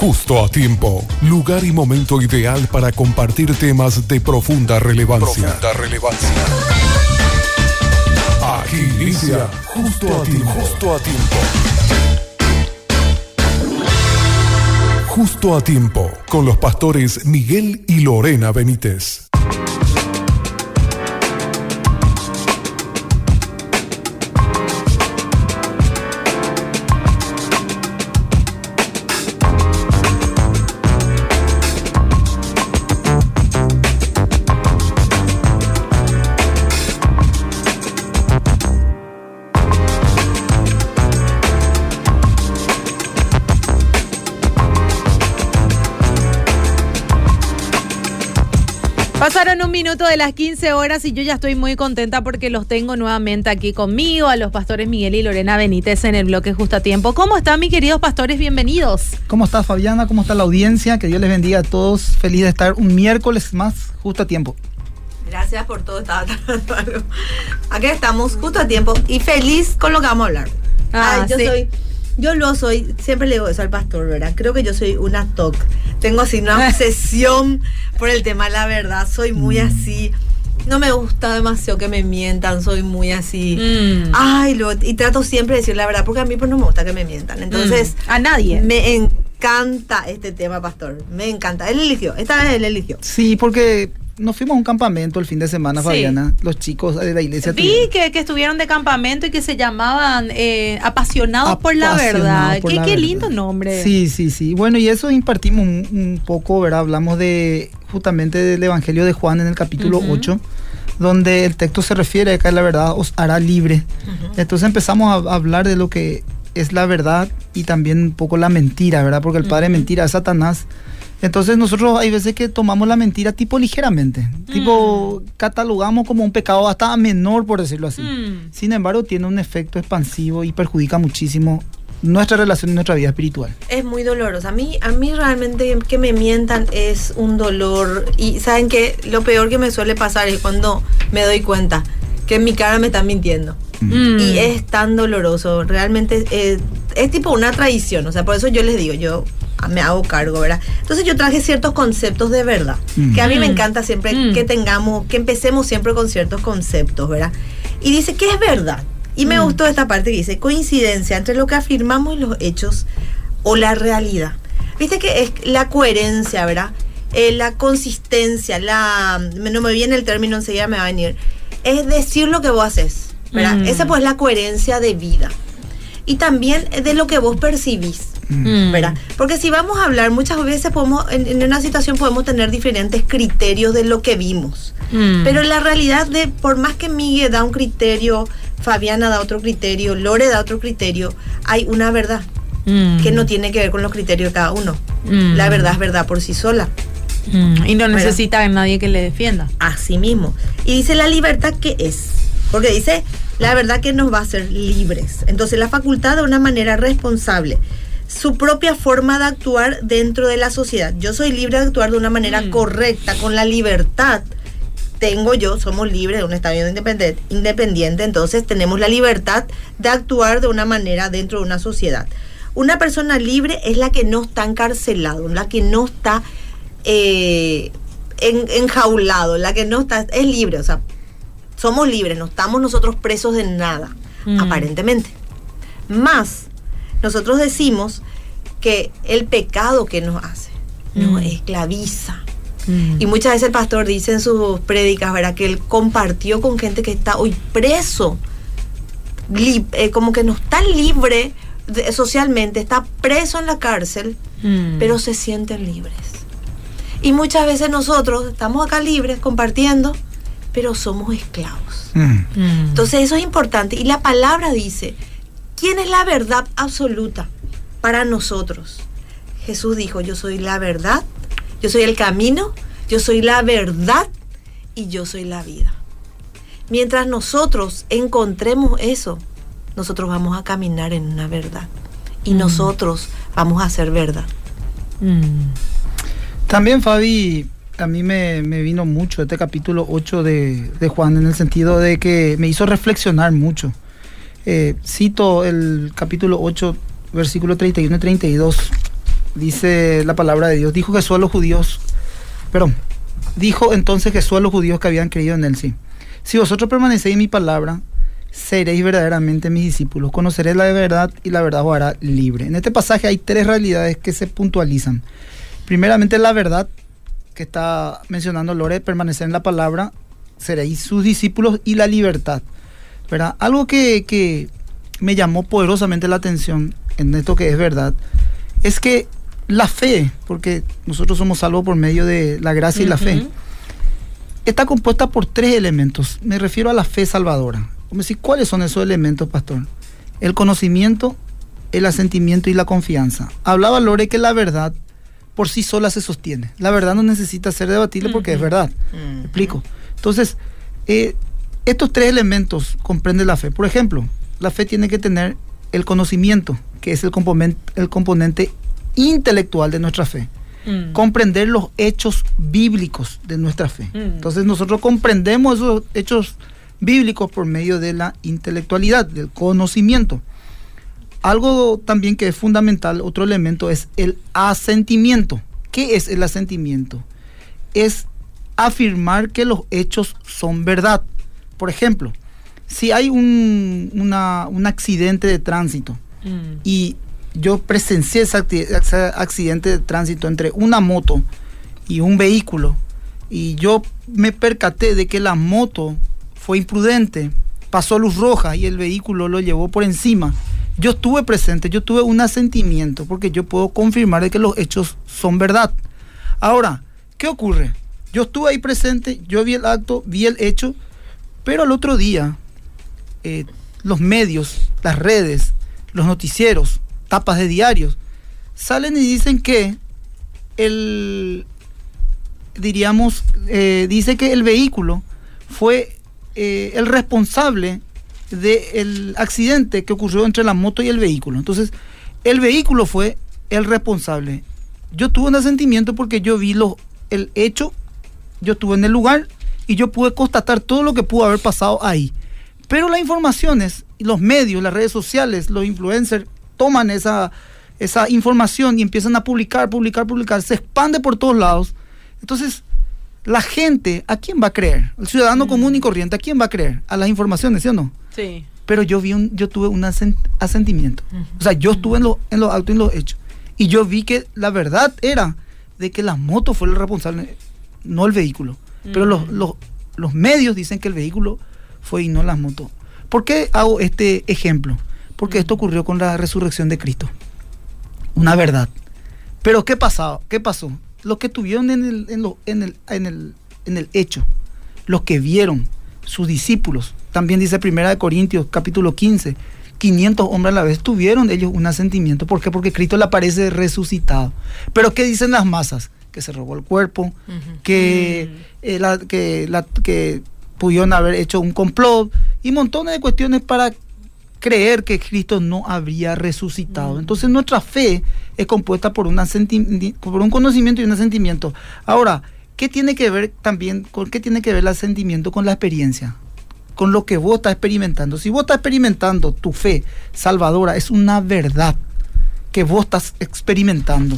Justo a tiempo, lugar y momento ideal para compartir temas de profunda relevancia. Profunda relevancia. Aquí inicia Justo a tiempo. Justo a tiempo. Justo a tiempo, con los pastores Miguel y Lorena Benítez. Minuto de las 15 horas y yo ya estoy muy contenta porque los tengo nuevamente aquí conmigo, a los pastores Miguel y Lorena Benítez en el bloque Justo a Tiempo. ¿Cómo están, mis queridos pastores? Bienvenidos. ¿Cómo estás, Fabiana? ¿Cómo está la audiencia? Que Dios les bendiga a todos. Feliz de estar un miércoles más justo a tiempo. Gracias por todo, estaba tardando algo. Aquí estamos justo a tiempo y feliz con lo que vamos a hablar. Ah, Ay, yo sí. soy, yo lo soy, siempre le digo eso al pastor, ¿verdad? Creo que yo soy una TOC. Tengo así una obsesión por el tema de la verdad. Soy muy así. No me gusta demasiado que me mientan, soy muy así. Mm. Ay, lo, y trato siempre de decir la verdad, porque a mí pues no me gusta que me mientan. Entonces, Mm. A nadie. me encanta este tema, pastor. Me encanta. Él eligió, esta vez él eligió. Sí, porque nos fuimos a un campamento el fin de semana, Sí. Fabiana. Los chicos de la iglesia. Vi que, que estuvieron de campamento y que se llamaban eh, Apasionados por la Apasionados Verdad. por Qué, la qué verdad. lindo nombre. Sí, sí, sí. Bueno, y eso impartimos un, un poco, ¿verdad? Hablamos de justamente del Evangelio de Juan en el capítulo Ujú. 8, donde el texto se refiere a que la verdad os hará libre. Entonces empezamos a hablar de lo que es la verdad y también un poco la mentira, ¿verdad? Porque el padre de mentira es Satanás. Entonces nosotros hay veces que tomamos la mentira tipo ligeramente, tipo catalogamos como un pecado hasta menor, por decirlo así. Mm. Sin embargo, tiene un efecto expansivo y perjudica muchísimo nuestra relación y nuestra vida espiritual. Es muy doloroso. A mí, a mí realmente que me mientan es un dolor. Y saben que lo peor que me suele pasar es cuando me doy cuenta que en mi cara me están mintiendo. Mm. Y es tan doloroso. Realmente es tipo una traición. O sea, por eso yo les digo, yo me hago cargo, ¿verdad? Entonces yo traje ciertos conceptos de verdad. Mm. Que a mí me Mm. encanta siempre Mm. que tengamos, que empecemos siempre con ciertos conceptos, ¿verdad? Y dice, ¿qué es verdad? Y me Mm. gustó esta parte que dice, coincidencia entre lo que afirmamos y los hechos o la realidad. Viste que es la coherencia, ¿verdad? Eh, la consistencia, la... No me viene el término, enseguida me va a venir. Es decir lo que vos haces, ¿verdad? Mm. Esa pues es la coherencia de vida. Y también de lo que vos percibís. Mm. ¿verdad? Porque si vamos a hablar, muchas veces podemos, en, en una situación podemos tener diferentes criterios de lo que vimos. Mm. Pero la realidad de, por más que Miguel da un criterio, Fabiana da otro criterio, Lore da otro criterio, hay una verdad Mm. que no tiene que ver con los criterios de cada uno. Mm. La verdad es verdad por sí sola. Mm. Y no necesita a nadie que le defienda. Así mismo. Y dice la libertad que es. Porque dice la verdad que nos va a hacer libres. Entonces la facultad de una manera responsable. Su propia forma de actuar dentro de la sociedad. Yo soy libre de actuar de una manera Mm. correcta, con la libertad. Tengo yo, somos libres de un Estado independiente, independiente, entonces tenemos la libertad de actuar de una manera dentro de una sociedad. Una persona libre es la que no está encarcelado, la que no está eh, en- enjaulado, la que no está, es libre, o sea, somos libres, no estamos nosotros presos de nada, Mm. aparentemente. Más, nosotros decimos que el pecado que nos hace nos Mm. esclaviza. Mm. Y muchas veces el pastor dice en sus prédicas, ¿verdad? Que él compartió con gente que está hoy preso, li- eh, como que no está libre de- socialmente, está preso en la cárcel, Mm. pero se sienten libres. Y muchas veces nosotros estamos acá libres, compartiendo, pero somos esclavos. Entonces eso es importante. Y la palabra dice, ¿quién es la verdad absoluta para nosotros? Jesús dijo, yo soy la verdad, yo soy el camino, yo soy la verdad y yo soy la vida. Mientras nosotros encontremos eso, nosotros vamos a caminar en una verdad. Y Mm. nosotros vamos a hacer verdad. Mm. También, Fabi, a mí me, me vino mucho este capítulo 8 de, de Juan en el sentido de que me hizo reflexionar mucho. Eh, cito el capítulo 8, versículo 31 y 32. dice la palabra de Dios, dijo Jesús a los judíos, perdón, dijo entonces Jesús a los judíos que habían creído en él, sí. Si vosotros permanecéis en mi palabra, seréis verdaderamente mis discípulos, conoceréis la verdad y la verdad os hará libre. En este pasaje hay tres realidades que se puntualizan. Primeramente la verdad, que está mencionando Lore, permanecer en la palabra, seréis sus discípulos y la libertad. ¿Verdad? Algo que, que me llamó poderosamente la atención en esto que es verdad, es que la fe, porque nosotros somos salvos por medio de la gracia y la fe, está compuesta por tres elementos. Me refiero a la fe salvadora. ¿Cuáles son esos elementos, pastor? El conocimiento, el asentimiento y la confianza. Hablaba Lore que la verdad por sí sola se sostiene. La verdad no necesita ser debatible porque es verdad. ¿Me explico? Entonces, eh, estos tres elementos comprende la fe. Por ejemplo, la fe tiene que tener el conocimiento, que es el componente, el componente intelectual de nuestra fe. Mm. Comprender los hechos bíblicos de nuestra fe. Mm. Entonces nosotros comprendemos esos hechos bíblicos por medio de la intelectualidad, del conocimiento. Algo también que es fundamental, otro elemento, es el asentimiento. ¿Qué es el asentimiento? Es afirmar que los hechos son verdad. Por ejemplo, si hay un, un accidente de tránsito mm. y yo presencié ese, accidente de tránsito entre una moto y un vehículo y yo me percaté de que la moto fue imprudente, pasó luz roja y el vehículo lo llevó por encima. Yo estuve presente, yo tuve un asentimiento porque yo puedo confirmar de que los hechos son verdad. Ahora, ¿qué ocurre? Yo estuve ahí presente, yo vi el acto, vi el hecho, pero al otro día eh, los medios, las redes, los noticieros, tapas de diarios, salen y dicen que el, diríamos, eh, dice que el vehículo fue eh, el responsable del accidente que ocurrió entre la moto y el vehículo. Entonces, el vehículo fue el responsable. Yo tuve un asentimiento porque yo vi lo, el hecho, yo estuve en el lugar y yo pude constatar todo lo que pudo haber pasado ahí. Pero las informaciones, los medios, las redes sociales, los influencers toman esa, esa información y empiezan a publicar, publicar, publicar, se expande por todos lados. Entonces, la gente, ¿a quién va a creer? El ciudadano mm. común y corriente, ¿a quién va a creer? A las informaciones, ¿sí o no? Sí. Pero yo vi un, yo tuve un asentimiento. O sea, yo estuve en, lo, en los actos y en los hechos. Y yo vi que la verdad era de que la moto fue el responsable, no el vehículo. Pero los, los, los medios dicen que el vehículo fue y no las motos. ¿Por qué hago este ejemplo? Porque esto ocurrió con la resurrección de Cristo. Una verdad. Pero ¿qué pasó? ¿Qué pasó? Los que tuvieron en el, en, en, el, en, el, en el hecho, los que vieron, sus discípulos, también dice Primera de Corintios capítulo 15, 500 hombres a la vez tuvieron ellos un asentimiento. ¿Por qué? Porque Cristo le aparece resucitado. Pero ¿qué dicen las masas? Que se robó el cuerpo, que, eh, la, que, la, que pudieron haber hecho un complot y montones de cuestiones para creer que Cristo no habría resucitado. Entonces nuestra fe es compuesta por, una por un conocimiento y un sentimiento. Ahora, ¿qué tiene que ver también con qué tiene que ver el sentimiento con la experiencia? Con lo que vos estás experimentando. Si vos estás experimentando tu fe salvadora, es una verdad que vos estás experimentando.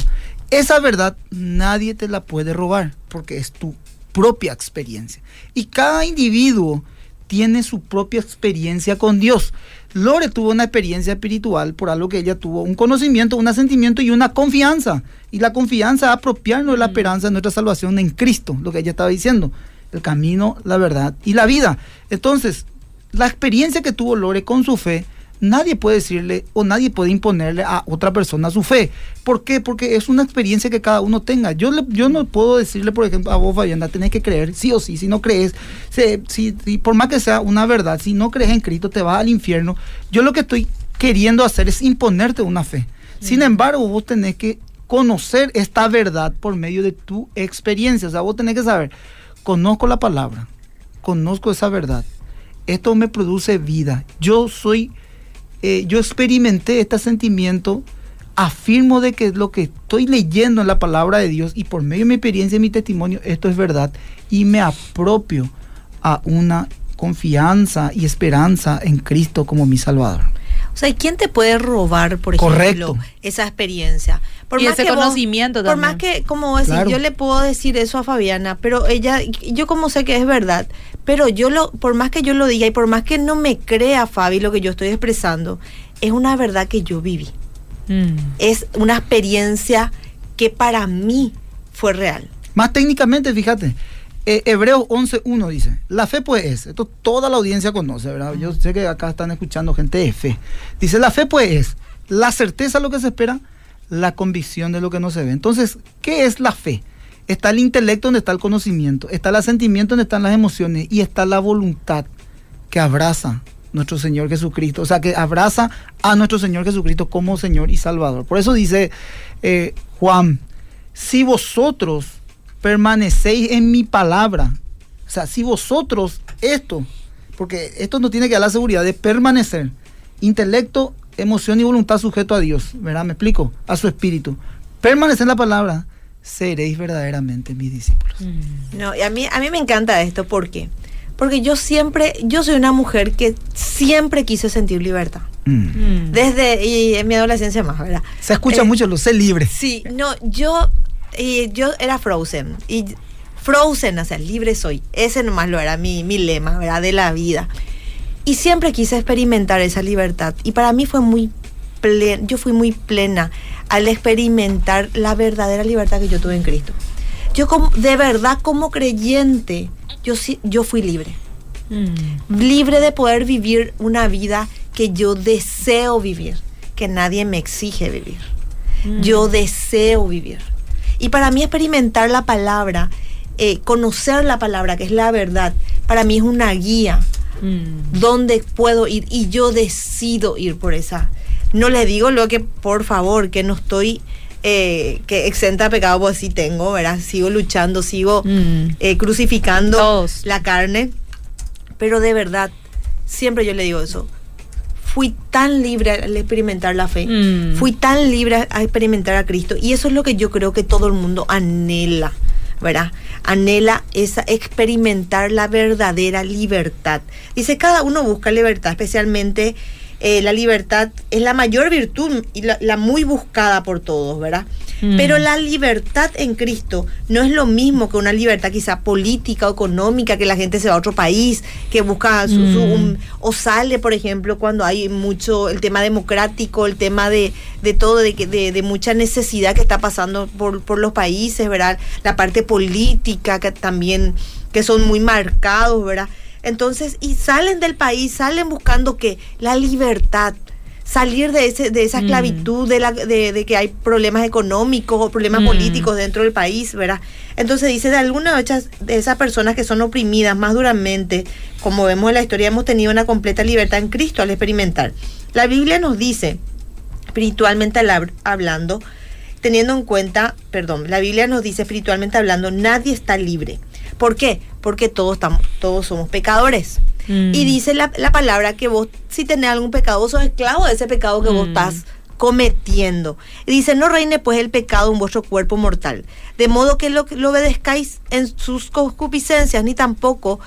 Esa verdad nadie te la puede robar porque es tu propia experiencia. Y cada individuo tiene su propia experiencia con Dios. Lore tuvo una experiencia espiritual por algo que ella tuvo, un conocimiento, un asentimiento y una confianza. Y la confianza apropiarnos de la esperanza de nuestra salvación en Cristo, lo que ella estaba diciendo. El camino, la verdad y la vida. Entonces, la experiencia que tuvo Lore con su fe nadie puede decirle o nadie puede imponerle a otra persona su fe. ¿Por qué? Porque es una experiencia que cada uno tenga. Yo, yo no puedo decirle, por ejemplo, a vos, Fabiana, tenés que creer, sí o sí, si no crees, si, por más que sea una verdad, si no crees en Cristo, te vas al infierno. Yo lo que estoy queriendo hacer es imponerte una fe. Sin mm. embargo, vos tenés que conocer esta verdad por medio de tu experiencia. O sea, vos tenés que saber, conozco la palabra, conozco esa verdad. Esto me produce vida. Yo soy eh, yo experimenté este sentimiento, afirmo de que lo que estoy leyendo en la palabra de Dios y por medio de mi experiencia y mi testimonio, esto es verdad y me apropio a una confianza y esperanza en Cristo como mi Salvador. O sea, ¿quién te puede robar, por ejemplo, esa experiencia? por Y más ese que vos- conocimiento Por más también. que, como decir, Claro. yo le puedo decir eso a Fabiana, pero ella, yo como sé que es verdad, pero yo lo, por más que yo lo diga y por más que no me crea Fabi lo que yo estoy expresando, es una verdad que yo viví. Mm. Es una experiencia que para mí fue real. Más técnicamente, fíjate, eh, Hebreos 11.1 dice, la fe pues es, esto toda la audiencia conoce, ¿verdad? Yo sé que acá están escuchando gente de fe. Dice, la fe pues es la certeza de lo que se espera, la convicción de lo que no se ve. Entonces, ¿qué es la fe? Está el intelecto donde está el conocimiento, está el asentimiento donde están las emociones y está la voluntad que abraza nuestro Señor Jesucristo, o sea, que abraza a nuestro Señor Jesucristo como Señor y Salvador. Por eso dice eh, Juan, si vosotros permanecéis en mi palabra, o sea, si vosotros esto, porque esto no tiene que dar la seguridad de permanecer, intelecto, emoción y voluntad sujeto a Dios, ¿verdad? Me explico, a su espíritu. Permanecer en la palabra, seréis verdaderamente mis discípulos. No, y a mí, a mí me encanta esto, ¿por qué? Porque yo siempre, yo soy una mujer que siempre quise sentir libertad. Mm. Mm. Desde, y en mi adolescencia más, ¿verdad? Se escucha Eh, mucho, lo sé libre. Sí, no, yo, y yo era Frozen. Y Frozen, o sea, libre soy. Ese nomás lo era mi, mi lema, ¿verdad? De la vida. Y siempre quise experimentar esa libertad. Y para mí fue muy plena, yo fui muy plena al experimentar la verdadera libertad que yo tuve en Cristo. Yo como, de verdad como creyente, yo, yo fui libre Mm. libre de poder vivir una vida que yo deseo vivir, que nadie me exige vivir. Yo deseo vivir. Y para mí experimentar la palabra, eh, conocer la palabra, que es la verdad, para mí es una guía Mm. donde puedo ir y yo decido ir por esa. No le digo lo que, por favor, que no estoy eh, que exenta de pecado, pues sí tengo, ¿verdad? Sigo luchando, sigo Mm. eh, crucificando Todos. la carne. Pero de verdad, siempre yo le digo eso. Fui tan libre al experimentar la fe. Mm. Fui tan libre a experimentar a Cristo. Y eso es lo que yo creo que todo el mundo anhela, ¿verdad? Anhela esa experimentar la verdadera libertad. Dice, cada uno busca libertad, especialmente eh, la libertad es la mayor virtud y la, la muy buscada por todos, ¿verdad? Mm. Pero la libertad en Cristo no es lo mismo que una libertad quizá política o económica, que la gente se va a otro país, que busca su, su- Mm. un- o sale, por ejemplo, cuando hay mucho el tema democrático, el tema de, de todo, de, que- de, de mucha necesidad que está pasando por, por los países, ¿verdad? La parte política que también, que son muy marcados, ¿verdad? Entonces, y salen del país, salen buscando que la libertad, salir de ese de esa Mm. esclavitud de, la, de, de que hay problemas económicos o problemas Mm. políticos dentro del país, ¿verdad? Entonces dice, de algunas de esas, de esas personas que son oprimidas más duramente, como vemos en la historia, hemos tenido una completa libertad en Cristo al experimentar. La Biblia nos dice, espiritualmente al- hablando, teniendo en cuenta, perdón, la Biblia nos dice espiritualmente hablando, nadie está libre. ¿Por qué? Porque todos, estamos, todos somos pecadores. Mm. Y dice la, la palabra que vos, si tenés algún pecado, vos sos esclavo de ese pecado que vos Mm. estás cometiendo. Y dice, no reine pues el pecado en vuestro cuerpo mortal, de modo que lo, lo obedezcáis en sus concupiscencias, ni tampoco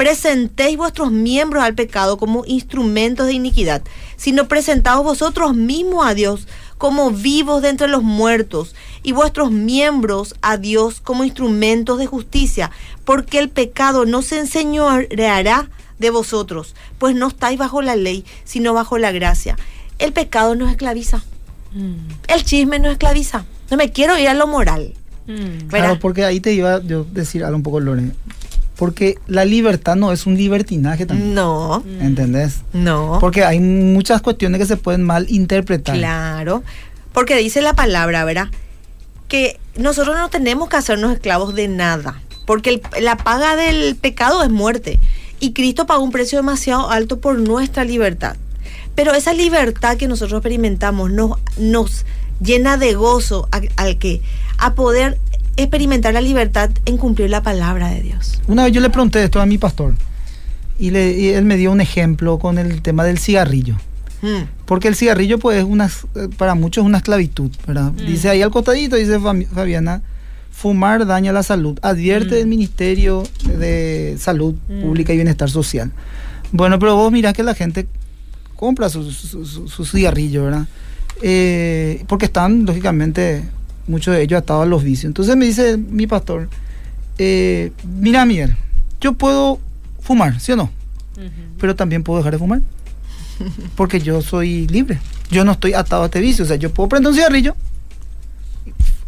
presentéis vuestros miembros al pecado como instrumentos de iniquidad, sino presentaos vosotros mismos a Dios como vivos de entre los muertos y vuestros miembros a Dios como instrumentos de justicia, porque el pecado no se enseñoreará de vosotros, pues no estáis bajo la ley, sino bajo la gracia. El pecado nos esclaviza, Mm. el chisme nos esclaviza. No me quiero ir a lo moral. Mm. Claro, porque ahí te iba yo a decir algo un poco, Lore. Porque la libertad no es un libertinaje también. No, ¿Entendés? no. Porque hay muchas cuestiones que se pueden mal interpretar. Claro, porque dice la palabra, ¿verdad? Que nosotros no tenemos que hacernos esclavos de nada, porque el- la paga del pecado es muerte. Y Cristo pagó un precio demasiado alto por nuestra libertad. Pero esa libertad que nosotros experimentamos nos, nos llena de gozo al que a poder experimentar la libertad en cumplir la palabra de Dios. Una vez yo le pregunté esto a mi pastor y, le- y él me dio un ejemplo con el tema del cigarrillo. Mm. Porque el cigarrillo, pues, es una, eh, para muchos es una esclavitud, ¿verdad? Dice ahí al costadito, dice Fabiana, fumar daña la salud. Advierte Mm. el Ministerio de Salud. Pública y Bienestar Social. Bueno, pero vos mirás que la gente compra su, su- su- su cigarrillo, ¿verdad? Eh, porque están, lógicamente, muchos de ellos atados a los vicios. Entonces me dice mi pastor, eh, mira Miguel, yo puedo fumar, ¿sí o no? Pero también puedo dejar de fumar. Porque yo soy libre. Yo no estoy atado a este vicio. O sea, yo puedo prender un cigarrillo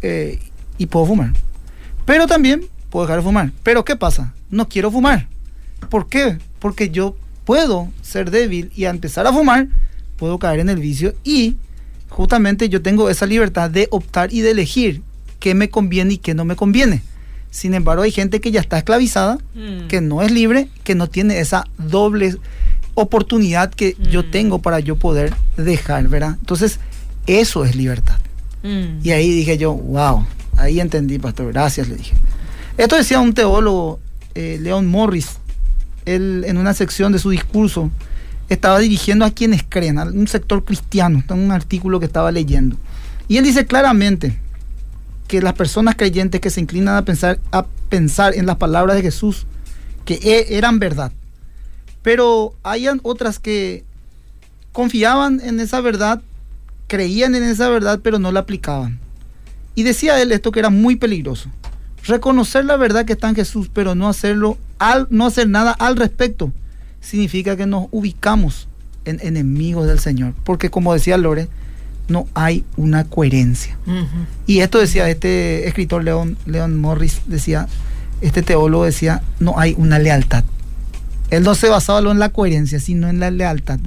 eh, y puedo fumar. Pero también puedo dejar de fumar. Pero ¿qué pasa? No quiero fumar. ¿Por qué? Porque yo puedo ser débil y a empezar a fumar, puedo caer en el vicio y justamente yo tengo esa libertad de optar y de elegir qué me conviene y qué no me conviene. Sin embargo, hay gente que ya está esclavizada, Mm. que no es libre, que no tiene esa doble oportunidad que yo Mm. tengo para yo poder dejar, ¿verdad? Entonces, eso es libertad. Mm. Y ahí dije yo, wow, ahí entendí, pastor, gracias, le dije. Esto decía un teólogo, eh, Leon Morris, él en una sección de su discurso estaba dirigiendo a quienes creen, a un sector cristiano, un artículo que estaba leyendo. Y él dice claramente que las personas creyentes que se inclinan a pensar, a pensar en las palabras de Jesús, que e- eran verdad, pero hayan otras que confiaban en esa verdad, creían en esa verdad, pero no la aplicaban. Y decía él esto que era muy peligroso. Reconocer la verdad que está en Jesús, pero no hacerlo al, no hacer nada al respecto, significa que nos ubicamos en enemigos del Señor. Porque como decía Lore, no hay una coherencia. Y esto decía este escritor Leon, Leon Morris, decía, este teólogo decía, no hay una lealtad. Él no se basaba solo en la coherencia, sino en la lealtad.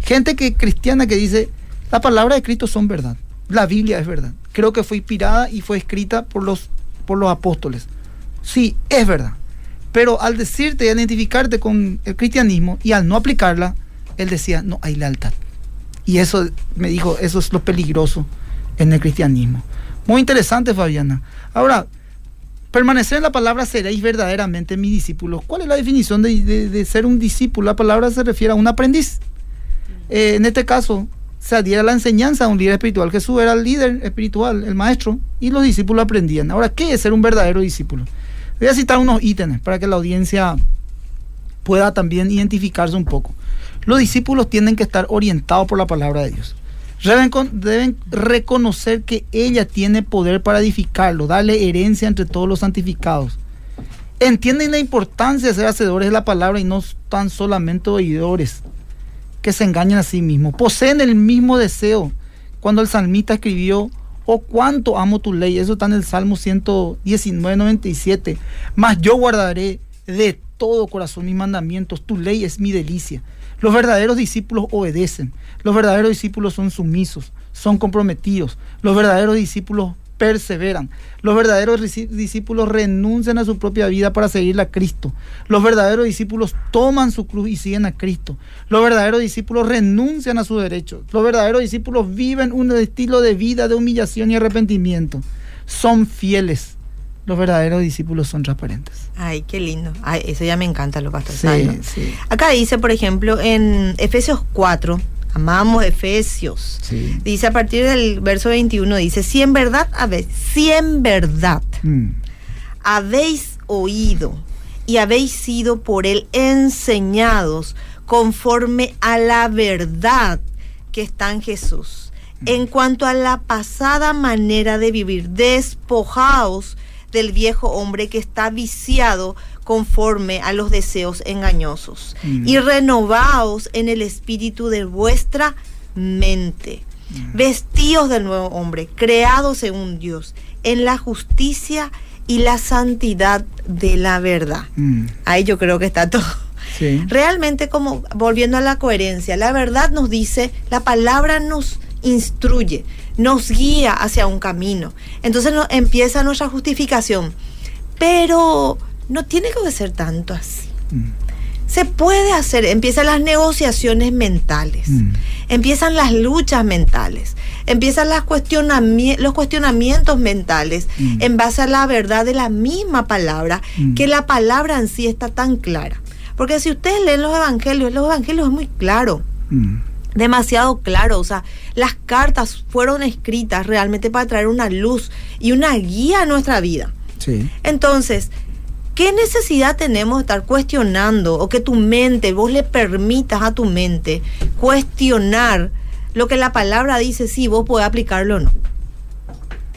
Gente que cristiana que dice, la palabra de Cristo son verdad, la Biblia es verdad. Creo que fue inspirada y fue escrita por los, por los apóstoles. Sí, es verdad. Pero al decirte y identificarte con el cristianismo y al no aplicarla, él decía, no hay lealtad. Y eso me dijo, eso es lo peligroso en el cristianismo. Muy interesante, Fabiana. Ahora, permanecer en la palabra seréis verdaderamente mis discípulos. ¿Cuál es la definición de, ser un discípulo? La palabra se refiere a un aprendiz. Eh, en este caso, se adhiere a la enseñanza de un líder espiritual. Jesús era el líder espiritual, el maestro, y los discípulos aprendían. Ahora, ¿qué es ser un verdadero discípulo? Voy a citar unos ítems para que la audiencia pueda también identificarse un poco. Los discípulos tienen que estar orientados por la palabra de Dios. Deben, con- deben reconocer que ella tiene poder para edificarlo, darle herencia entre todos los santificados. Entienden la importancia de ser hacedores de la palabra y no tan solamente oidores que se engañan a sí mismos. Poseen el mismo deseo. Cuando el salmista escribió, oh cuánto amo tu ley, eso está en el Salmo 119, 97. Mas yo guardaré de todo corazón mis mandamientos, tu ley es mi delicia. Los verdaderos discípulos obedecen, los verdaderos discípulos son sumisos, son comprometidos, los verdaderos discípulos perseveran, los verdaderos discípulos renuncian a su propia vida para seguir a Cristo, los verdaderos discípulos toman su cruz y siguen a Cristo, los verdaderos discípulos renuncian a sus derechos, los verdaderos discípulos viven un estilo de vida de humillación y arrepentimiento, son fieles, los verdaderos discípulos son transparentes. Ay, qué lindo. Ay, eso ya me encanta, lo pastor. Sí, Sandro. sí. Acá dice, por ejemplo, en Efesios 4, amamos Efesios. Sí. Dice a partir del verso 21, dice, si en verdad habéis, si en verdad Mm. habéis oído y habéis sido por él enseñados conforme a la verdad que está en Jesús. En cuanto a la pasada manera de vivir, despojaos del viejo hombre que está viciado conforme a los deseos engañosos Mm. y renovaos en el espíritu de vuestra mente. Vestíos del nuevo hombre, creados según Dios, en la justicia y la santidad de la verdad. Mm. Ahí yo creo que está todo. Sí. Realmente como volviendo a la coherencia, la verdad nos dice, la palabra nos instruye, nos guía hacia un camino. Entonces empieza nuestra justificación. Pero no tiene que ser tanto así. Mm. Se puede hacer, empiezan las negociaciones mentales, Mm. empiezan las luchas mentales, empiezan las cuestionami- los cuestionamientos mentales Mm. en base a la verdad de la misma palabra, que la palabra en sí está tan clara. Porque si ustedes leen los evangelios, los evangelios es muy claro, demasiado claro. O sea, las cartas fueron escritas realmente para traer una luz y una guía a nuestra vida. Sí. Entonces, ¿qué necesidad tenemos de estar cuestionando o que tu mente, vos le permitas a tu mente cuestionar lo que la palabra dice, si vos podés aplicarlo o no.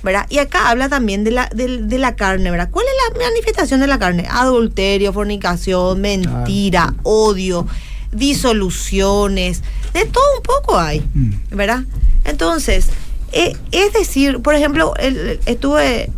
¿verdad? Y acá habla también de la, de, de la carne, ¿verdad? ¿Cuál es la manifestación de la carne? Adulterio, fornicación, mentira, odio, disoluciones, de todo un poco hay, Mm. ¿verdad? Entonces, eh, es decir, por ejemplo, el- estuve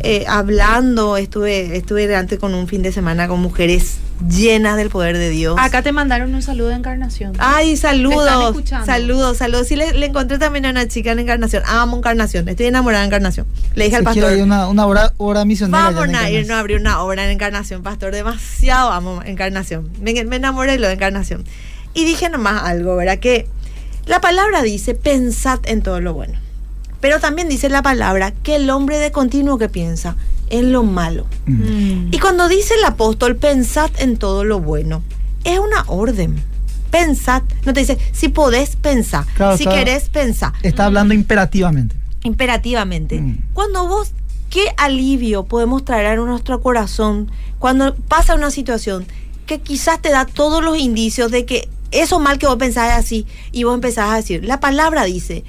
eh, hablando, estuve, estuve antes con un fin de semana con mujeres llenas del poder de Dios. Acá te mandaron un saludo de encarnación. Ay, saludos. Saludos, saludos. Sí, le, le encontré también a una chica en Encarnación. Amo Encarnación. Estoy enamorada de Encarnación. Le dije al Se pastor. ir una, una hora misionera. Vamos a Encarnación. irnos a abrir una obra en Encarnación, pastor. Demasiado amo Encarnación. Me, me enamoré de lo de Encarnación. Y dije nomás algo, ¿verdad? Que la palabra dice, pensad en todo lo bueno. Pero también dice la palabra que el hombre de continuo que piensa en lo malo. Mm. Y cuando dice el apóstol, pensad en todo lo bueno, es una orden. Pensad, no te dice, si podés pensar, Claro, si está- querés pensar, Está hablando imperativamente. imperativamente. Mm. Cuando vos, qué alivio podemos traer a nuestro corazón cuando pasa una situación que quizás te da todos los indicios de que eso mal que vos pensás es así y vos empezás a decir, la palabra dice,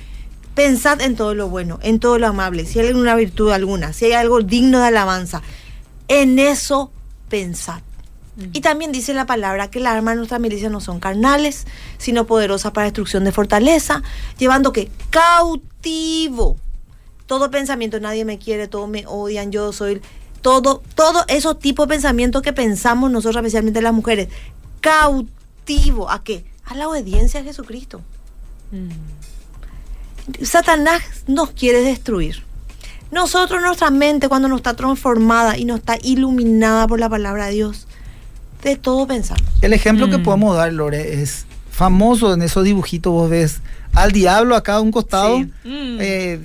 pensad en todo lo bueno, en todo lo amable, si hay alguna virtud alguna, si hay algo digno de alabanza, en eso pensad. Y también dice la palabra que las armas de nuestra milicia no son carnales, sino poderosas para destrucción de fortaleza, llevando que cautivo todo pensamiento, nadie me quiere, todos me odian, yo soy todo, todo esos tipos de pensamientos que pensamos nosotros, especialmente las mujeres, cautivo a qué? A la obediencia a Jesucristo. Satanás nos quiere destruir. Nosotros, nuestra mente, cuando no está transformada y no está iluminada por la palabra de Dios, de todo pensamos. El ejemplo que Mm. podemos dar, Lore, es famoso en esos dibujitos. Vos ves al diablo acá a un costado, Sí. Mm. eh,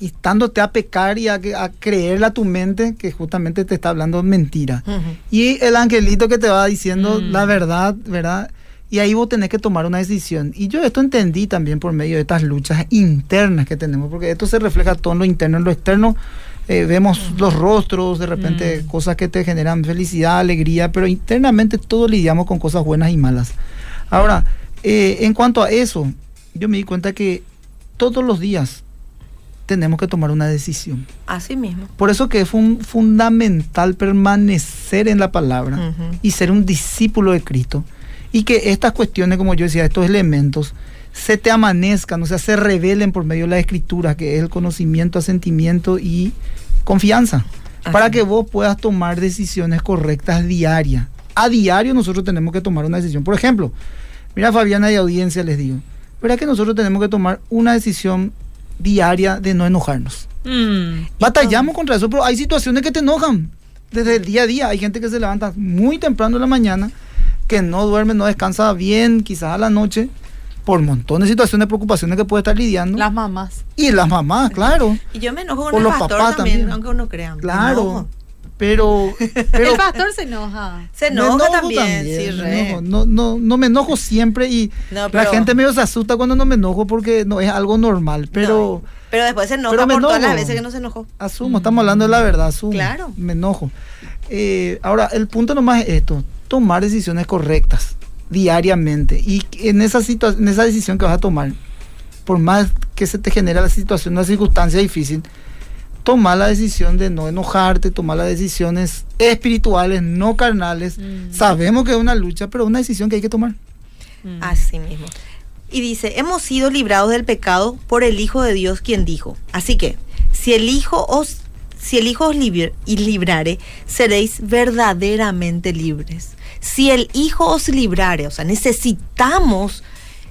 instándote a pecar y a, a creerle a tu mente que justamente te está hablando mentira. Y el angelito que te va diciendo Mm. la verdad, ¿verdad? Y ahí vos tenés que tomar una decisión. Y yo esto entendí también por medio de estas luchas internas que tenemos, porque esto se refleja todo en lo interno, en lo externo. eh, vemos los rostros, de repente Mm. cosas que te generan felicidad, alegría, pero internamente todos lidiamos con cosas buenas y malas. Ahora, eh, en cuanto a eso, yo me di cuenta que todos los días tenemos que tomar una decisión. Así mismo. Por eso que es fun- fundamental permanecer en la palabra Ujú. y ser un discípulo de Cristo. Y que estas cuestiones, como yo decía, estos elementos, se te amanezcan, o sea, se revelen por medio de la escritura, que es el conocimiento, asentimiento y confianza. Así Para que vos puedas tomar decisiones correctas diarias. A diario nosotros tenemos que tomar una decisión. Por ejemplo, mira Fabiana y audiencia les digo, ¿verdad que nosotros tenemos que tomar una decisión diaria de no enojarnos? Mm. Batallamos contra eso, pero hay situaciones que te enojan desde el día a día. Hay gente que se levanta muy temprano en la mañana, que no duerme, no descansa bien, quizás a la noche, por montón de situaciones, preocupaciones que puede estar lidiando. Las mamás. y las mamás, claro, Y yo me enojo con O el los pastor papás también, también. aunque uno crea. claro. Pero, pero el pastor se enoja. Se enoja también, sí, re. enojo. No, no, no me enojo siempre y No, la gente medio se asusta cuando no me enojo porque no es algo normal, pero... No, pero después se enoja pero por todas las veces que no se enojó. Asumo, estamos hablando de la verdad, asumo. Claro. Me enojo. Eh, ahora, el punto nomás es esto, tomar decisiones correctas diariamente. Y en esa, en esa decisión que vas a tomar, por más que se te genere la situación, una circunstancia difícil, tomar la decisión de no enojarte, tomar las decisiones espirituales, no carnales. Mm. Sabemos que es una lucha, pero una decisión que hay que tomar. Mm. Así mismo. Y dice, hemos sido librados del pecado por el Hijo de Dios quien dijo. Así que, si el Hijo os, si el Hijo os libr- y librare, seréis verdaderamente libres. Si el Hijo os librare, o sea, necesitamos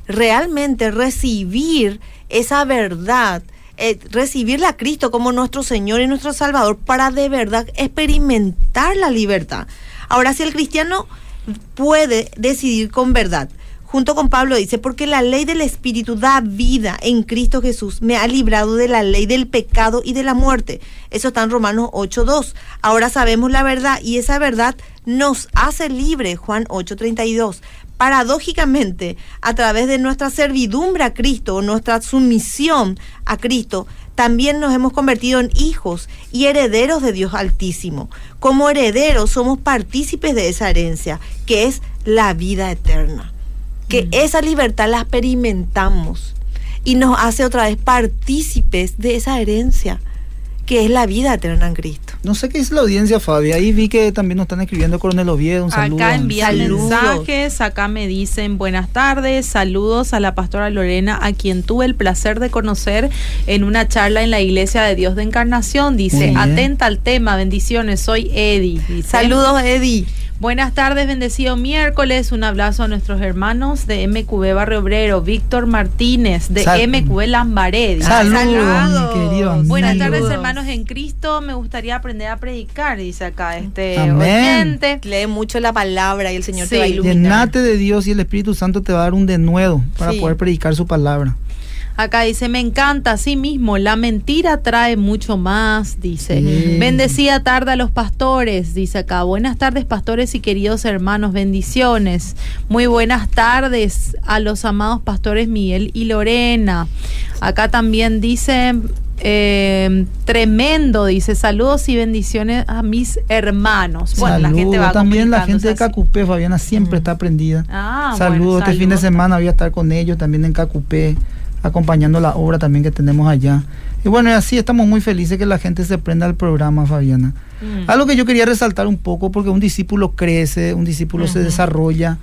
realmente recibir esa verdad, eh, recibirle a Cristo como nuestro Señor y nuestro Salvador para de verdad experimentar la libertad. Ahora, si el cristiano puede decidir con verdad, junto con Pablo dice, porque la ley del Espíritu da vida en Cristo Jesús, me ha librado de la ley del pecado y de la muerte. Eso está en Romanos 8.2. Ahora sabemos la verdad y esa verdad nos hace libre, Juan 8.32. Paradójicamente, a través de nuestra servidumbre a Cristo, nuestra sumisión a Cristo, también nos hemos convertido en hijos y herederos de Dios Altísimo. Como herederos somos partícipes de esa herencia, que es la vida eterna. Que esa libertad la experimentamos. y nos hace otra vez partícipes de esa herencia que es la vida eterna en Cristo. No sé qué es la audiencia, Fabi. Ahí vi que también nos están escribiendo Coronel Oviedo. Un saludo. Acá envían mensajes, acá me dicen buenas tardes, saludos a la pastora Lorena, a quien tuve el placer de conocer en una charla en la Iglesia de Dios de Encarnación. Dice, atenta al tema, bendiciones, soy Eddie. Saludos, Eddie. Buenas tardes, bendecido miércoles. Un abrazo a nuestros hermanos de MQB Barrio Obrero, Víctor Martínez, de MQB Lambaré. Saludos, Buenas tardes, hermanos en Cristo. Me gustaría aprender a predicar, dice acá este oyente. Lee mucho la palabra y el Señor te va a iluminar. Llenate de Dios y el Espíritu Santo te va a dar un denuedo para poder predicar su palabra. Acá dice, me encanta, así mismo, la mentira trae mucho más, dice. Bendecida tarde a los pastores, dice acá. Buenas tardes, pastores y queridos hermanos, bendiciones. Muy buenas tardes a los amados pastores Miguel y Lorena. Acá también dice, eh, tremendo, dice saludos y bendiciones a mis hermanos. Bueno, la gente va También la gente de Cacupé, Fabiana, siempre está prendida. Ah, saludos, este fin de semana voy a estar con ellos también en Cacupé acompañando la obra también que tenemos allá. Y bueno, y así estamos muy felices que la gente se prenda al programa, Fabiana. Mm. Algo que yo quería resaltar un poco, porque un discípulo crece, un discípulo se desarrolla,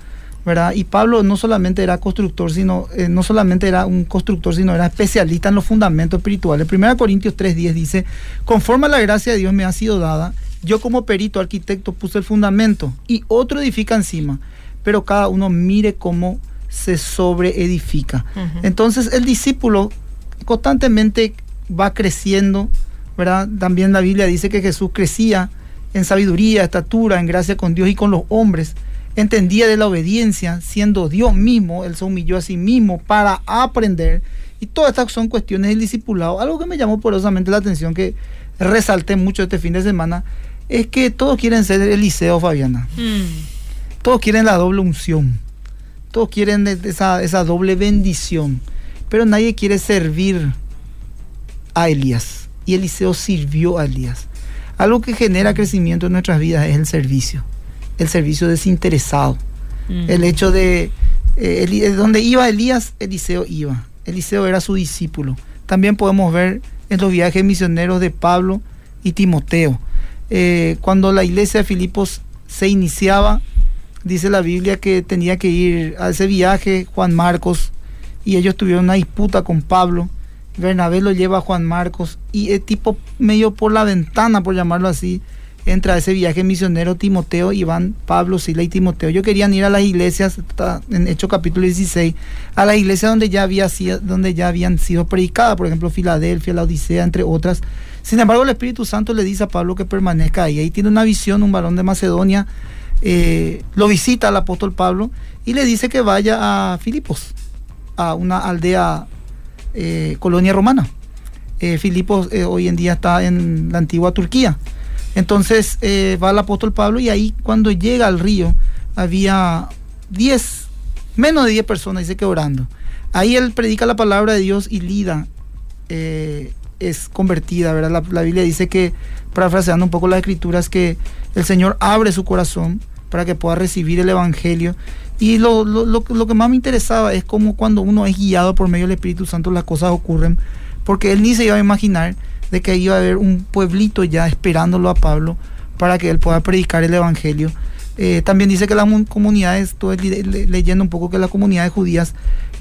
¿verdad? Y Pablo no solamente era constructor, sino, eh, no solamente era un constructor, sino era especialista en los fundamentos espirituales. 1 Corintios 3.10 dice, conforme a la gracia de Dios me ha sido dada, yo como perito arquitecto puse el fundamento y otro edifica encima, pero cada uno mire cómo se sobreedifica. Entonces el discípulo constantemente va creciendo, ¿verdad? También la Biblia dice que Jesús crecía en sabiduría, estatura, en gracia con Dios y con los hombres. Entendía de la obediencia, siendo Dios mismo, Él se humilló a sí mismo para aprender. Y todas estas son cuestiones del discipulado. Algo que me llamó poderosamente la atención, que resalté mucho este fin de semana, es que todos quieren ser Eliseo Fabiana. Mm. Todos quieren la doble unción. Todos quieren esa, esa doble bendición, pero nadie quiere servir a Elías. Y Eliseo sirvió a Elías. Algo que genera crecimiento en nuestras vidas es el servicio, el servicio desinteresado. El hecho de eh, donde iba Elías, Eliseo iba. Eliseo era su discípulo. También podemos ver en los viajes misioneros de Pablo y Timoteo. Eh, cuando la iglesia de Filipos se iniciaba, dice la Biblia que tenía que ir a ese viaje Juan Marcos y ellos tuvieron una disputa con Pablo. Bernabé lo lleva a Juan Marcos y el tipo medio por la ventana, por llamarlo así, entra a ese viaje misionero Timoteo y van Pablo, Sila y Timoteo. Yo querían ir a las iglesias, en Hecho capítulo 16, a las iglesias donde ya, había donde ya habían sido predicadas, por ejemplo Filadelfia, la Odisea, entre otras. Sin embargo, el Espíritu Santo le dice a Pablo que permanezca ahí. Ahí tiene una visión, un varón de Macedonia, eh, lo visita al apóstol Pablo y le dice que vaya a Filipos, a una aldea eh, colonia romana. Eh, Filipos hoy en día está en la antigua Turquía. Entonces va el apóstol Pablo y ahí cuando llega al río había 10, menos de 10 personas, dice que orando. Ahí él predica la palabra de Dios y Lida es convertida, ¿verdad? La, la, Biblia dice que, parafraseando un poco las escrituras, que el Señor abre su corazón para que pueda recibir el Evangelio. Y lo, lo, lo, que más me interesaba es cómo cuando uno es guiado por medio del Espíritu Santo las cosas ocurren, porque él ni se iba a imaginar de que iba a haber un pueblito ya esperándolo a Pablo para que él pueda predicar el Evangelio. Eh, también dice que las comunidades, estoy leyendo un poco que las comunidades judías,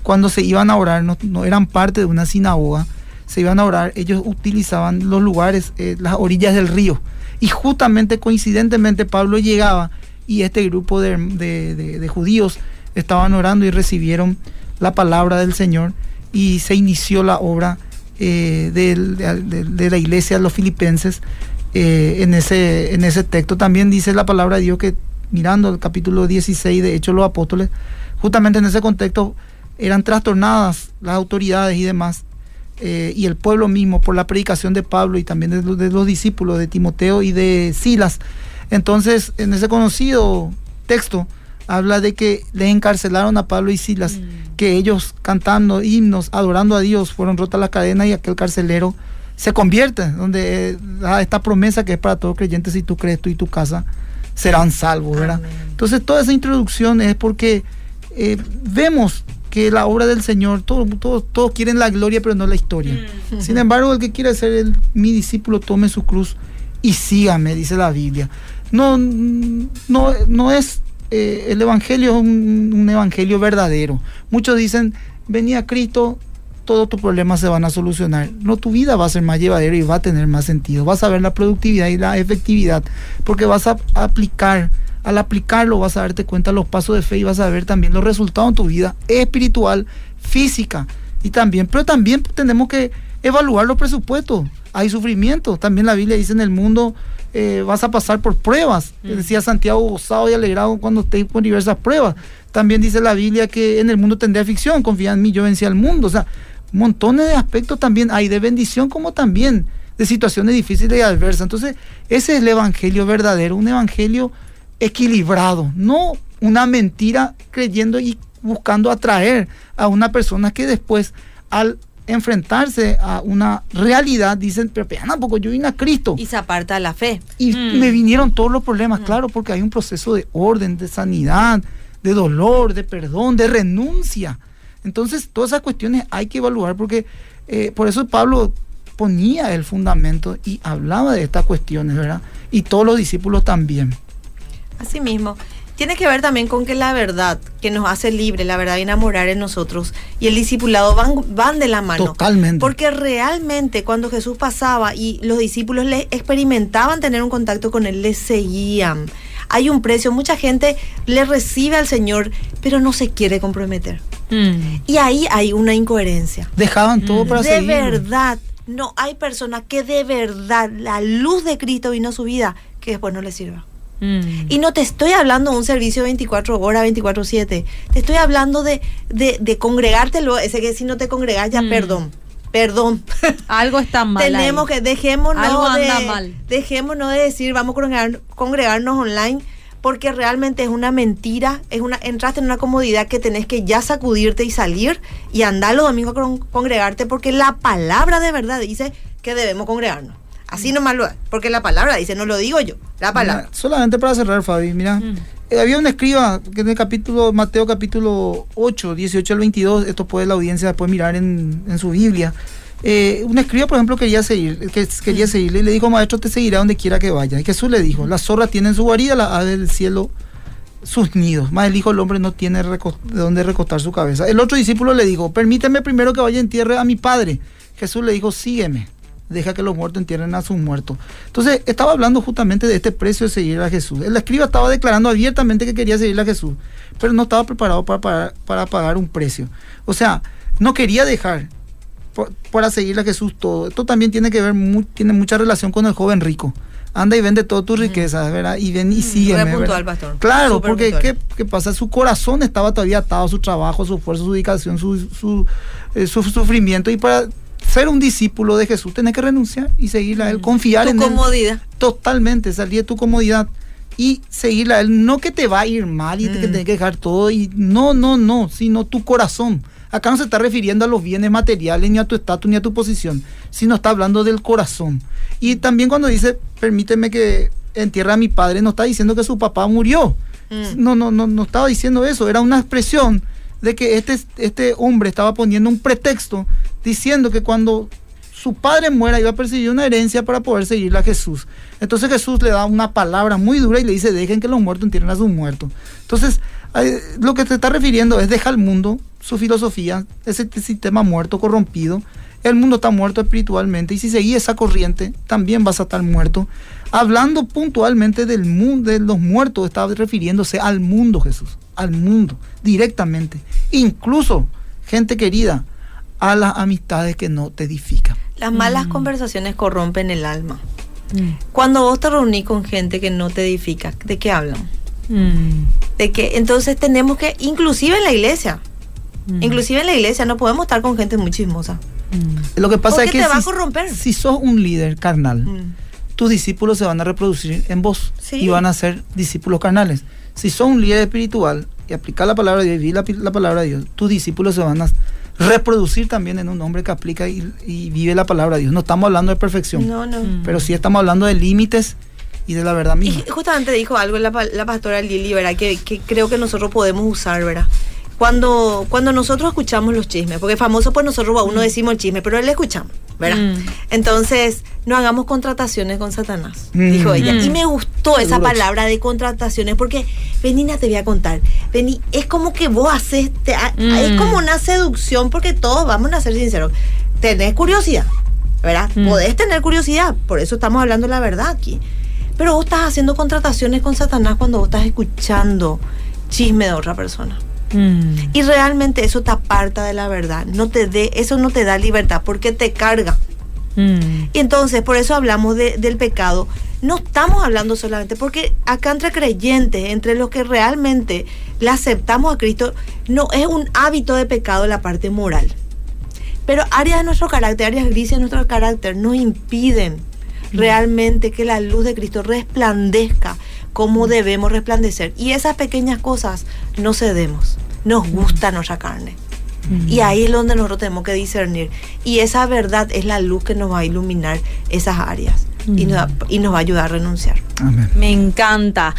cuando se iban a orar, no, no eran parte de una sinagoga, se iban a orar, ellos utilizaban los lugares, eh, las orillas del río. Y justamente, coincidentemente, Pablo llegaba y este grupo de, judíos estaban orando y recibieron la palabra del Señor y se inició la obra eh, de, la iglesia de los filipenses eh, en, ese, en ese texto. También dice la palabra de Dios que mirando el capítulo 16 de Hechos los Apóstoles, justamente en ese contexto eran trastornadas las autoridades y demás eh, y el pueblo mismo por la predicación de Pablo y también de los, discípulos de Timoteo y de Silas. Entonces, en ese conocido texto, habla de que le encarcelaron a Pablo y Silas, mm. que ellos cantando himnos, adorando a Dios, fueron rotas las cadenas y aquel carcelero se convierte, donde eh, esta promesa que es para todo creyente, si tú crees tú y tu casa serán salvos, ¿verdad? Entonces toda esa introducción es porque eh, vemos que la obra del Señor, todos todo, todos quieren la gloria, pero no la historia. Mm. Sin embargo, el que quiere ser el- mi discípulo, tome su cruz y sígame, dice la Biblia. No, no, no es eh, el evangelio es un, un evangelio verdadero. Muchos dicen, venía Cristo, todos tus problemas se van a solucionar. No, tu vida va a ser más llevadera y va a tener más sentido. Vas a ver la productividad y la efectividad, porque vas a aplicar. Al aplicarlo vas a darte cuenta los pasos de fe y vas a ver también los resultados en tu vida espiritual, física y también, pero también tenemos que evaluar los presupuestos. Hay sufrimiento. También la Biblia dice en el mundo eh, vas a pasar por pruebas. Decía Santiago, gozado y alegrado cuando estéis con diversas pruebas. También dice la Biblia que en el mundo tendré aflicción, confía en mí, yo vencí al mundo. O sea, montones de aspectos también hay de bendición como también de situaciones difíciles y adversas. Entonces, ese es el evangelio verdadero, un evangelio equilibrado, no una mentira creyendo y buscando atraer a una persona que después al enfrentarse a una realidad dicen, pero vean, poco yo vine a Cristo Y se aparta la fe. y Mm. me vinieron todos los problemas, claro, porque hay un proceso de orden, de sanidad, de dolor, de perdón, de renuncia. Entonces, todas esas cuestiones hay que evaluar porque eh, por eso Pablo ponía el fundamento y hablaba de estas cuestiones, ¿verdad? Y todos los discípulos también. Así mismo. Tiene que ver también con que la verdad que nos hace libre, la verdad de enamorar en nosotros y el discipulado van, van de la mano. Totalmente. Porque realmente cuando Jesús pasaba y los discípulos le experimentaban tener un contacto con Él, le seguían. Hay un precio, mucha gente le recibe al Señor, pero no se quiere comprometer. Mm. Y ahí hay una incoherencia. Dejaban todo para de seguir. verdad, no hay persona que de verdad la luz de Cristo vino a su vida que después no le sirva. Mm. Y no te estoy hablando de un servicio 24 horas, 24-7. Te estoy hablando de, de, de congregártelo. Ese que si no te congregas, ya Mm. perdón. Perdón. Algo está mal. Tenemos ahí. que, dejémonos Algo de, anda mal. dejémonos de decir, vamos a congregar- congregarnos online, porque realmente es una mentira. Es una, entraste en una comodidad que tenés que ya sacudirte y salir y andar los domingos a con- congregarte, porque la palabra de verdad dice que debemos congregarnos. Así nomás lo es, porque la palabra dice, no lo digo yo, la palabra. Mira, solamente para cerrar, Fabi, mira, Mm. eh, había un escriba que en el capítulo, Mateo capítulo 8, 18 al 22, esto puede la audiencia después mirar en, en su Biblia. Eh, un escriba, por ejemplo, quería seguir, que quería seguirle y le dijo, maestro, te seguirá donde quiera que vaya. Y Jesús le dijo, las zorras tienen su guarida, las aves del cielo sus nidos, más el hijo del hombre no tiene de dónde recostar su cabeza. El otro discípulo le dijo, permíteme primero que vaya en tierra a mi padre. Jesús le dijo, sígueme, deja que los muertos entierren a sus muertos. Entonces, estaba hablando justamente de este precio de seguir a Jesús. El escriba estaba declarando abiertamente que quería seguir a Jesús, pero no estaba preparado para pagar, para pagar un precio. O sea, no quería dejar por- para seguir a Jesús todo. Esto también tiene que ver, tiene mucha relación con el joven rico. Anda y vende todas tus riquezas, ¿verdad? Y ven y sígueme. re puntual, pastor. Claro, porque puntual. ¿qué, qué pasa? Su corazón estaba todavía atado a su trabajo, su esfuerzo, su dedicación, su, su, eh, su sufrimiento. Y para ser un discípulo de Jesús, tenés que renunciar y seguirle a Él, confiar Tu en Él. comodidad. Totalmente, salir de tu comodidad y seguirle a Él. No que te va a ir mal y que Mm. tenés que dejar todo. y No, no, no, sino tu corazón. Acá no se está refiriendo a los bienes materiales, ni a tu estatus, ni a tu posición, sino está hablando del corazón. Y también cuando dice, permíteme que entierre a mi padre, no está diciendo que su papá murió. Mm. No, no, no, no estaba diciendo eso. Era una expresión de que este, este hombre estaba poniendo un pretexto diciendo que cuando su padre muera iba a percibir una herencia para poder seguirle a Jesús. Entonces Jesús le da una palabra muy dura y le dice, dejen que los muertos entierren a sus muertos. Entonces, eh, lo que te está refiriendo es deja al mundo, su filosofía, ese sistema muerto, corrompido. El mundo está muerto espiritualmente y si seguís esa corriente, también vas a estar muerto. Hablando puntualmente del mundo, de los muertos, está refiriéndose al mundo, Jesús, al mundo, directamente. Incluso, gente querida, a las amistades que no te edifican. Las malas conversaciones corrompen el alma. Mm. Cuando vos te reunís con gente que no te edifica, ¿de qué hablan? Mm. De que entonces tenemos que, inclusive en la iglesia, Mm. inclusive en la iglesia no podemos estar con gente muy chismosa. Mm. Lo que pasa Porque es que te va a si, corromper. si sos un líder carnal, Mm. tus discípulos se van a reproducir en vos Sí. y van a ser discípulos carnales. Si sos un líder espiritual y aplicar la palabra de Dios y vivir la, palabra de Dios, tus discípulos se van a reproducir también en un hombre que aplica y, y vive la palabra de Dios. No estamos hablando de perfección, No, no. Mm. pero sí estamos hablando de límites y de la verdad Y misma. justamente dijo algo la, la pastora Lili, ¿verdad? Que, que creo que nosotros podemos usar, ¿verdad? Cuando, cuando nosotros escuchamos los chismes, porque famoso pues nosotros uno decimos el chisme, pero él escuchamos, ¿verdad? Mm. Entonces, no hagamos contrataciones con Satanás, Mm. dijo ella. Mm. Y me gustó esa palabra de contrataciones, porque, Venina, te voy a contar, Vení, es como que vos haces, te- a- Mm. es como una seducción, porque todos, vamos a ser sinceros, tenés curiosidad, ¿verdad? Mm. Podés tener curiosidad, por eso estamos hablando la verdad aquí. Pero vos estás haciendo contrataciones con Satanás cuando vos estás escuchando chisme de otra persona. Mm. Y realmente eso te aparta de la verdad. No te dé, eso no te da libertad porque te carga. Mm. Y entonces, por eso hablamos de- del pecado. No estamos hablando solamente porque acá entre creyentes, entre los que realmente le aceptamos a Cristo, no es un hábito de pecado la parte moral. Pero áreas de nuestro carácter, áreas grises de nuestro carácter, nos impiden realmente que la luz de Cristo resplandezca como debemos resplandecer. Y esas pequeñas cosas no cedemos, nos gusta nuestra carne. Y ahí es donde nosotros tenemos que discernir. Y esa verdad es la luz que nos va a iluminar esas áreas y, nos, va- y nos va a ayudar a renunciar. Amén. Me encanta.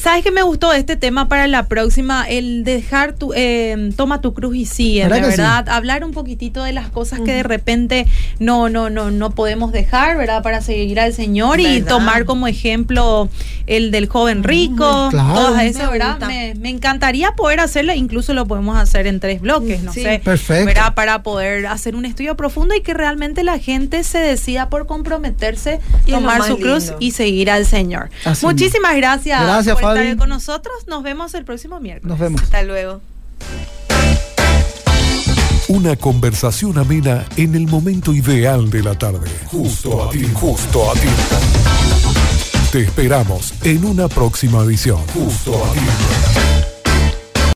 ¿Sabes qué me gustó este tema para la próxima? El dejar tu, eh, toma tu cruz y sigue, ¿Verdad de que sí? verdad. Hablar un poquitito de las cosas que de repente no, no, no, no podemos dejar, ¿verdad? Para seguir al Señor y tomar como ejemplo el del joven rico, Claro. todas Me esas, ¿verdad? Me, me encantaría poder hacerlo, incluso lo podemos hacer en tres bloques, no Sí. sé. Perfecto. ¿verdad? Para poder hacer un estudio profundo y que realmente la gente se decida por comprometerse, tomar su cruz lindo. y seguir al Señor. Así Muchísimas gracias, Gracias, por Fabi. estar con nosotros. Nos vemos el próximo miércoles. Nos vemos. Hasta luego. Una conversación amena en el momento ideal de la tarde. Justo a ti, justo a ti. Te esperamos en una próxima edición. Justo a ti.